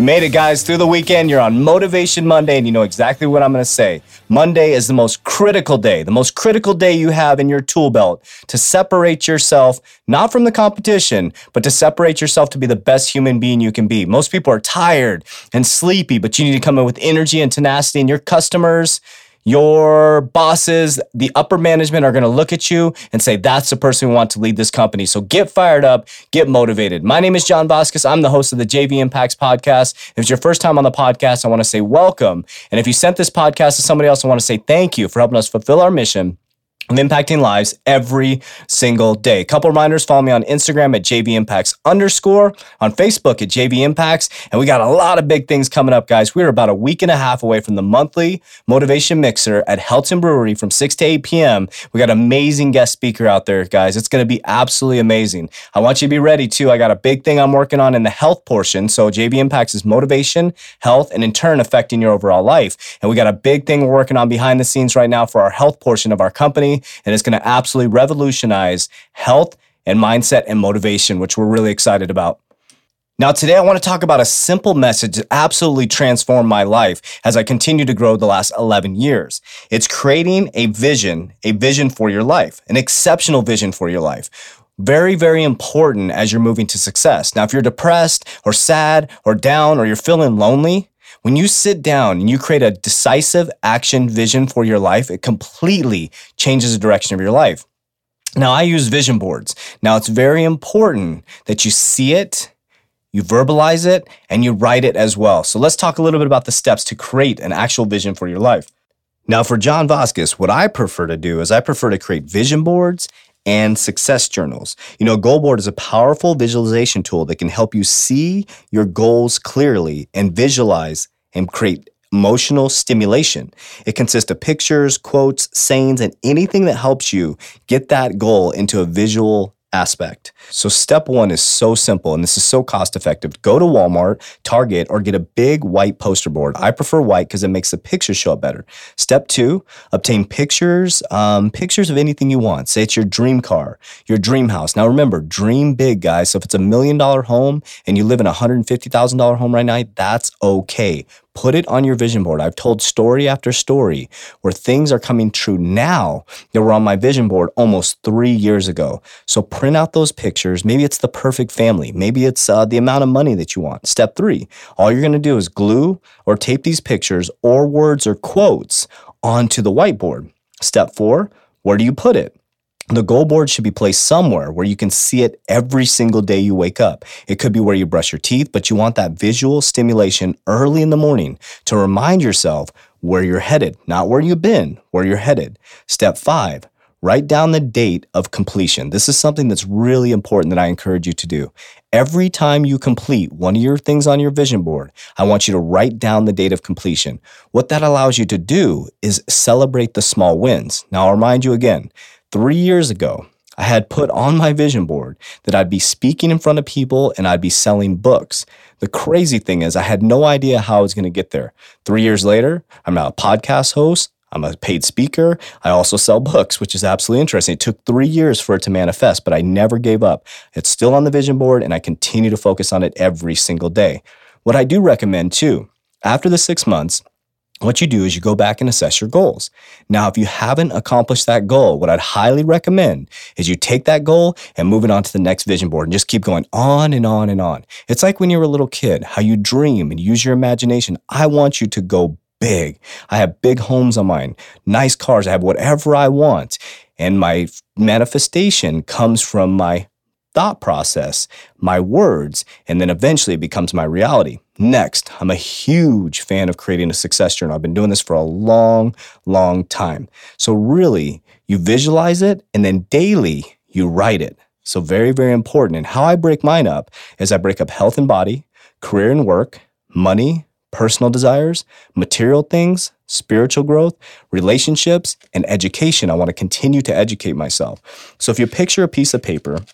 You made it, guys, through the weekend. You're on Motivation Monday, and you know exactly what I'm going to say. Monday is the most critical day, the most critical day you have in your tool belt to separate yourself, not from the competition, but to separate yourself to be the best human being you can be. Most people are tired and sleepy, but you need to come in with energy and tenacity, and your customers, your bosses, the upper management are going to look at you and say, that's the person we want to lead this company. So get fired up, get motivated. My name is John Vasquez. I'm the host of the JV Impacts podcast. If it's your first time on the podcast, I want to say welcome. And if you sent this podcast to somebody else, I want to say thank you for helping us fulfill our mission of impacting lives every single day. Couple reminders, follow me on Instagram at JV Impacts underscore, on Facebook at JV Impacts. And we got a lot of big things coming up, guys. We're about a week and a half away from the monthly motivation mixer at Helton Brewery from 6 to 8 p.m. We got amazing guest speaker out there, guys. It's going to be absolutely amazing. I want you to be ready too. I got a big thing I'm working on in the health portion. So JV Impacts is motivation, health, and in turn affecting your overall life. And we got a big thing we're working on behind the scenes right now for our health portion of our company and it's going to absolutely revolutionize health and mindset and motivation, which we're really excited about. Now, today I want to talk about a simple message that absolutely transformed my life as I continue to grow the last 11 years. It's creating a vision, a vision for your life, an exceptional vision for your life. Very, very important as you're moving to success. Now, if you're depressed or sad or down or you're feeling lonely, when you sit down and you create a decisive action vision for your life, it completely changes the direction of your life. Now, I use vision boards. Now, it's very important that you see it, you verbalize it, and you write it as well. So, let's talk a little bit about the steps to create an actual vision for your life. Now, for John Vasquez, what I prefer to do is I prefer to create vision boards and success journals. You know, Goal Board is a powerful visualization tool that can help you see your goals clearly and visualize and create emotional stimulation. It consists of pictures, quotes, sayings, and anything that helps you get that goal into a visual aspect. So step one is so simple and this is so cost effective. Go to Walmart, Target, or get a big white poster board. I prefer white because it makes the pictures show up better. Step two, obtain pictures, um, pictures of anything you want. Say it's your dream car, your dream house. Now remember, dream big, guys. So if it's a million dollar home and you live in a $150,000 home right now, that's okay. Put it on your vision board. I've told story after story where things are coming true now that were on my vision board almost three years ago. So print out those pictures. Maybe it's the perfect family. Maybe it's uh, the amount of money that you want. Step three, all you're going to do is glue or tape these pictures or words or quotes onto the whiteboard. Step four, where do you put it? The goal board should be placed somewhere where you can see it every single day you wake up. It could be where you brush your teeth, but you want that visual stimulation early in the morning to remind yourself where you're headed, not where you've been, where you're headed. Step five, write down the date of completion. This is something that's really important that I encourage you to do. Every time you complete one of your things on your vision board, I want you to write down the date of completion. What that allows you to do is celebrate the small wins. Now, I'll remind you again, Three years ago, I had put on my vision board that I'd be speaking in front of people and I'd be selling books. The crazy thing is, I had no idea how I was going to get there. Three years later, I'm now a podcast host. I'm a paid speaker. I also sell books, which is absolutely interesting. It took three years for it to manifest, but I never gave up. It's still on the vision board and I continue to focus on it every single day. What I do recommend too, after the six months, what you do is you go back and assess your goals. Now, if you haven't accomplished that goal, what I'd highly recommend is you take that goal and move it on to the next vision board and just keep going on and on and on. It's like when you were a little kid, how you dream and use your imagination. I want you to go big. I have big homes on mine, nice cars. I have whatever I want. And my manifestation comes from my thought process, my words, and then eventually it becomes my reality. Next, I'm a huge fan of creating a success journal. I've been doing this for a long, long time. So, really, you visualize it and then daily you write it. So, very, very important. And how I break mine up is I break up health and body, career and work, money, personal desires, material things, spiritual growth, relationships, and education. I want to continue to educate myself. So if you picture a piece of paper,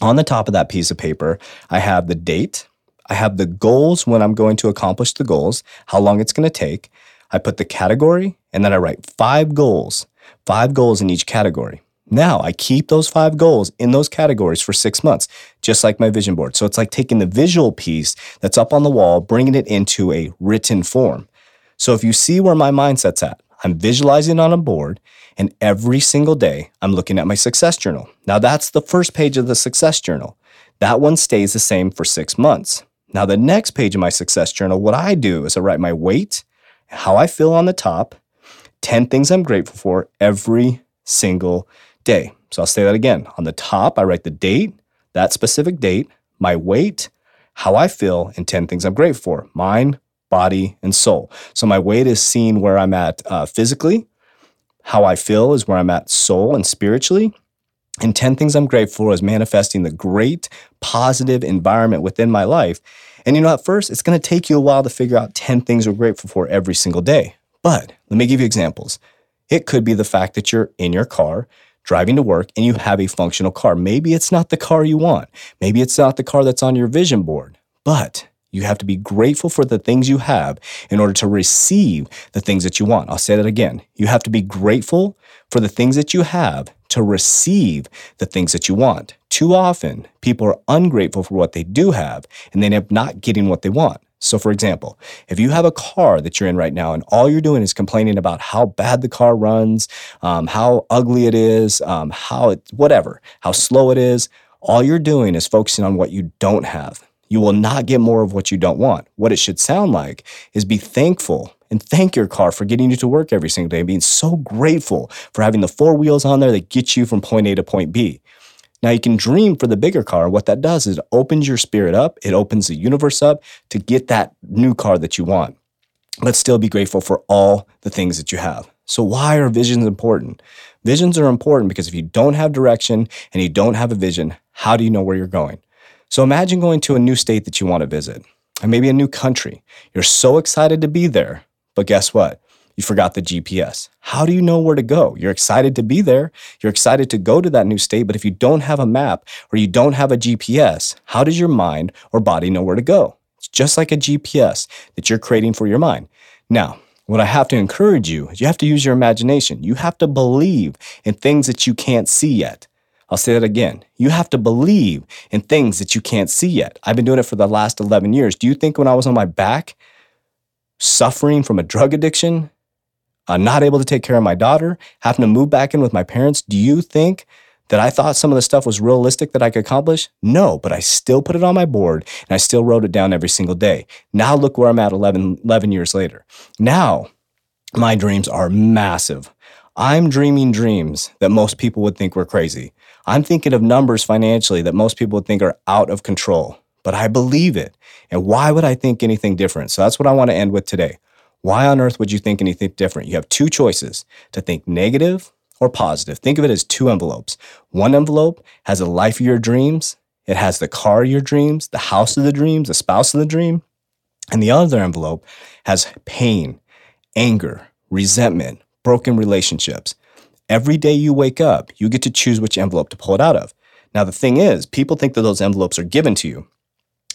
on the top of that piece of paper, I have the date, I have the goals when I'm going to accomplish the goals, how long it's going to take. I put the category, and then I write five goals, five goals in each category. Now I keep those five goals in those categories for six months, just like my vision board. So it's like taking the visual piece that's up on the wall, bringing it into a written form. So if you see where my mindset's at, I'm visualizing on a board, and every single day I'm looking at my success journal. Now that's the first page of the success journal. That one stays the same for six months. Now, the next page of my success journal, what I do is I write my weight, how I feel on the top, 10 things I'm grateful for every single day. So I'll say that again. On the top, I write the date, that specific date, my weight, how I feel, and 10 things I'm grateful for mind, body, and soul. So my weight is seen where I'm at uh, physically. How I feel is where I'm at soul and spiritually. And 10 things I'm grateful for is manifesting the great positive environment within my life. And you know, at first, it's going to take you a while to figure out 10 things you're grateful for every single day. But let me give you examples. It could be the fact that you're in your car driving to work and you have a functional car. Maybe it's not the car you want. Maybe it's not the car that's on your vision board, but you have to be grateful for the things you have in order to receive the things that you want. I'll say that again. You have to be grateful for the things that you have to receive the things that you want. Too often, people are ungrateful for what they do have and they end up not getting what they want. So, for example, if you have a car that you're in right now and all you're doing is complaining about how bad the car runs, um, how ugly it is, um, how it, whatever, how slow it is, all you're doing is focusing on what you don't have. You will not get more of what you don't want. What it should sound like is be thankful and thank your car for getting you to work every single day and being so grateful for having the four wheels on there that get you from point A to point B. Now you can dream for the bigger car. What that does is it opens your spirit up, it opens the universe up to get that new car that you want. But still be grateful for all the things that you have. So, why are visions important? Visions are important because if you don't have direction and you don't have a vision, how do you know where you're going? So, imagine going to a new state that you want to visit, and maybe a new country. You're so excited to be there, but guess what? you forgot the GPS. How do you know where to go? You're excited to be there. You're excited to go to that new state, but if you don't have a map or you don't have a GPS, how does your mind or body know where to go? It's just like a GPS that you're creating for your mind. Now, what I have to encourage you is you have to use your imagination. You have to believe in things that you can't see yet. I'll say that again. You have to believe in things that you can't see yet. I've been doing it for the last 11 years. Do you think when I was on my back, suffering from a drug addiction, uh, not able to take care of my daughter, having to move back in with my parents. Do you think that I thought some of the stuff was realistic that I could accomplish? No, but I still put it on my board and I still wrote it down every single day. Now look where I'm at 11, 11 years later. Now my dreams are massive. I'm dreaming dreams that most people would think were crazy. I'm thinking of numbers financially that most people would think are out of control, but I believe it. And why would I think anything different? So that's what I want to end with today. Why on earth would you think anything different? You have two choices to think negative or positive. Think of it as two envelopes. One envelope has a life of your dreams, it has the car of your dreams, the house of the dreams, the spouse of the dream. And the other envelope has pain, anger, resentment, broken relationships. Every day you wake up, you get to choose which envelope to pull it out of. Now, the thing is, people think that those envelopes are given to you.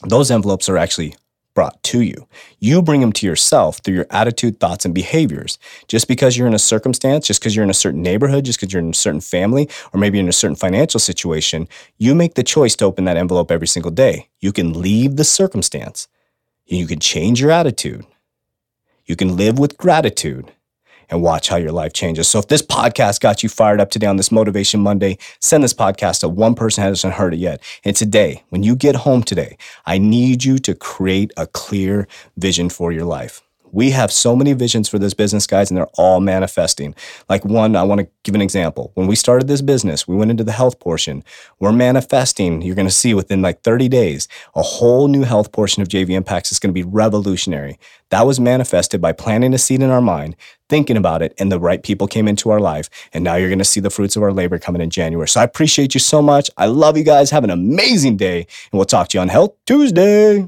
Those envelopes are actually brought to you. You bring them to yourself through your attitude, thoughts, and behaviors. Just because you're in a circumstance, just because you're in a certain neighborhood, just because you're in a certain family, or maybe in a certain financial situation, you make the choice to open that envelope every single day. You can leave the circumstance. You can change your attitude. You can live with gratitude and watch how your life changes. So if this podcast got you fired up today on this Motivation Monday, send this podcast to one person who hasn't heard it yet. And today, when you get home today, I need you to create a clear vision for your life. We have so many visions for this business, guys, and they're all manifesting. Like one, I want to give an example. When we started this business, we went into the health portion. We're manifesting, you're going to see within like 30 days, a whole new health portion of JV Impacts is going to be revolutionary. That was manifested by planting a seed in our mind, thinking about it, and the right people came into our life. And now you're going to see the fruits of our labor coming in January. So I appreciate you so much. I love you guys. Have an amazing day, and we'll talk to you on Health Tuesday.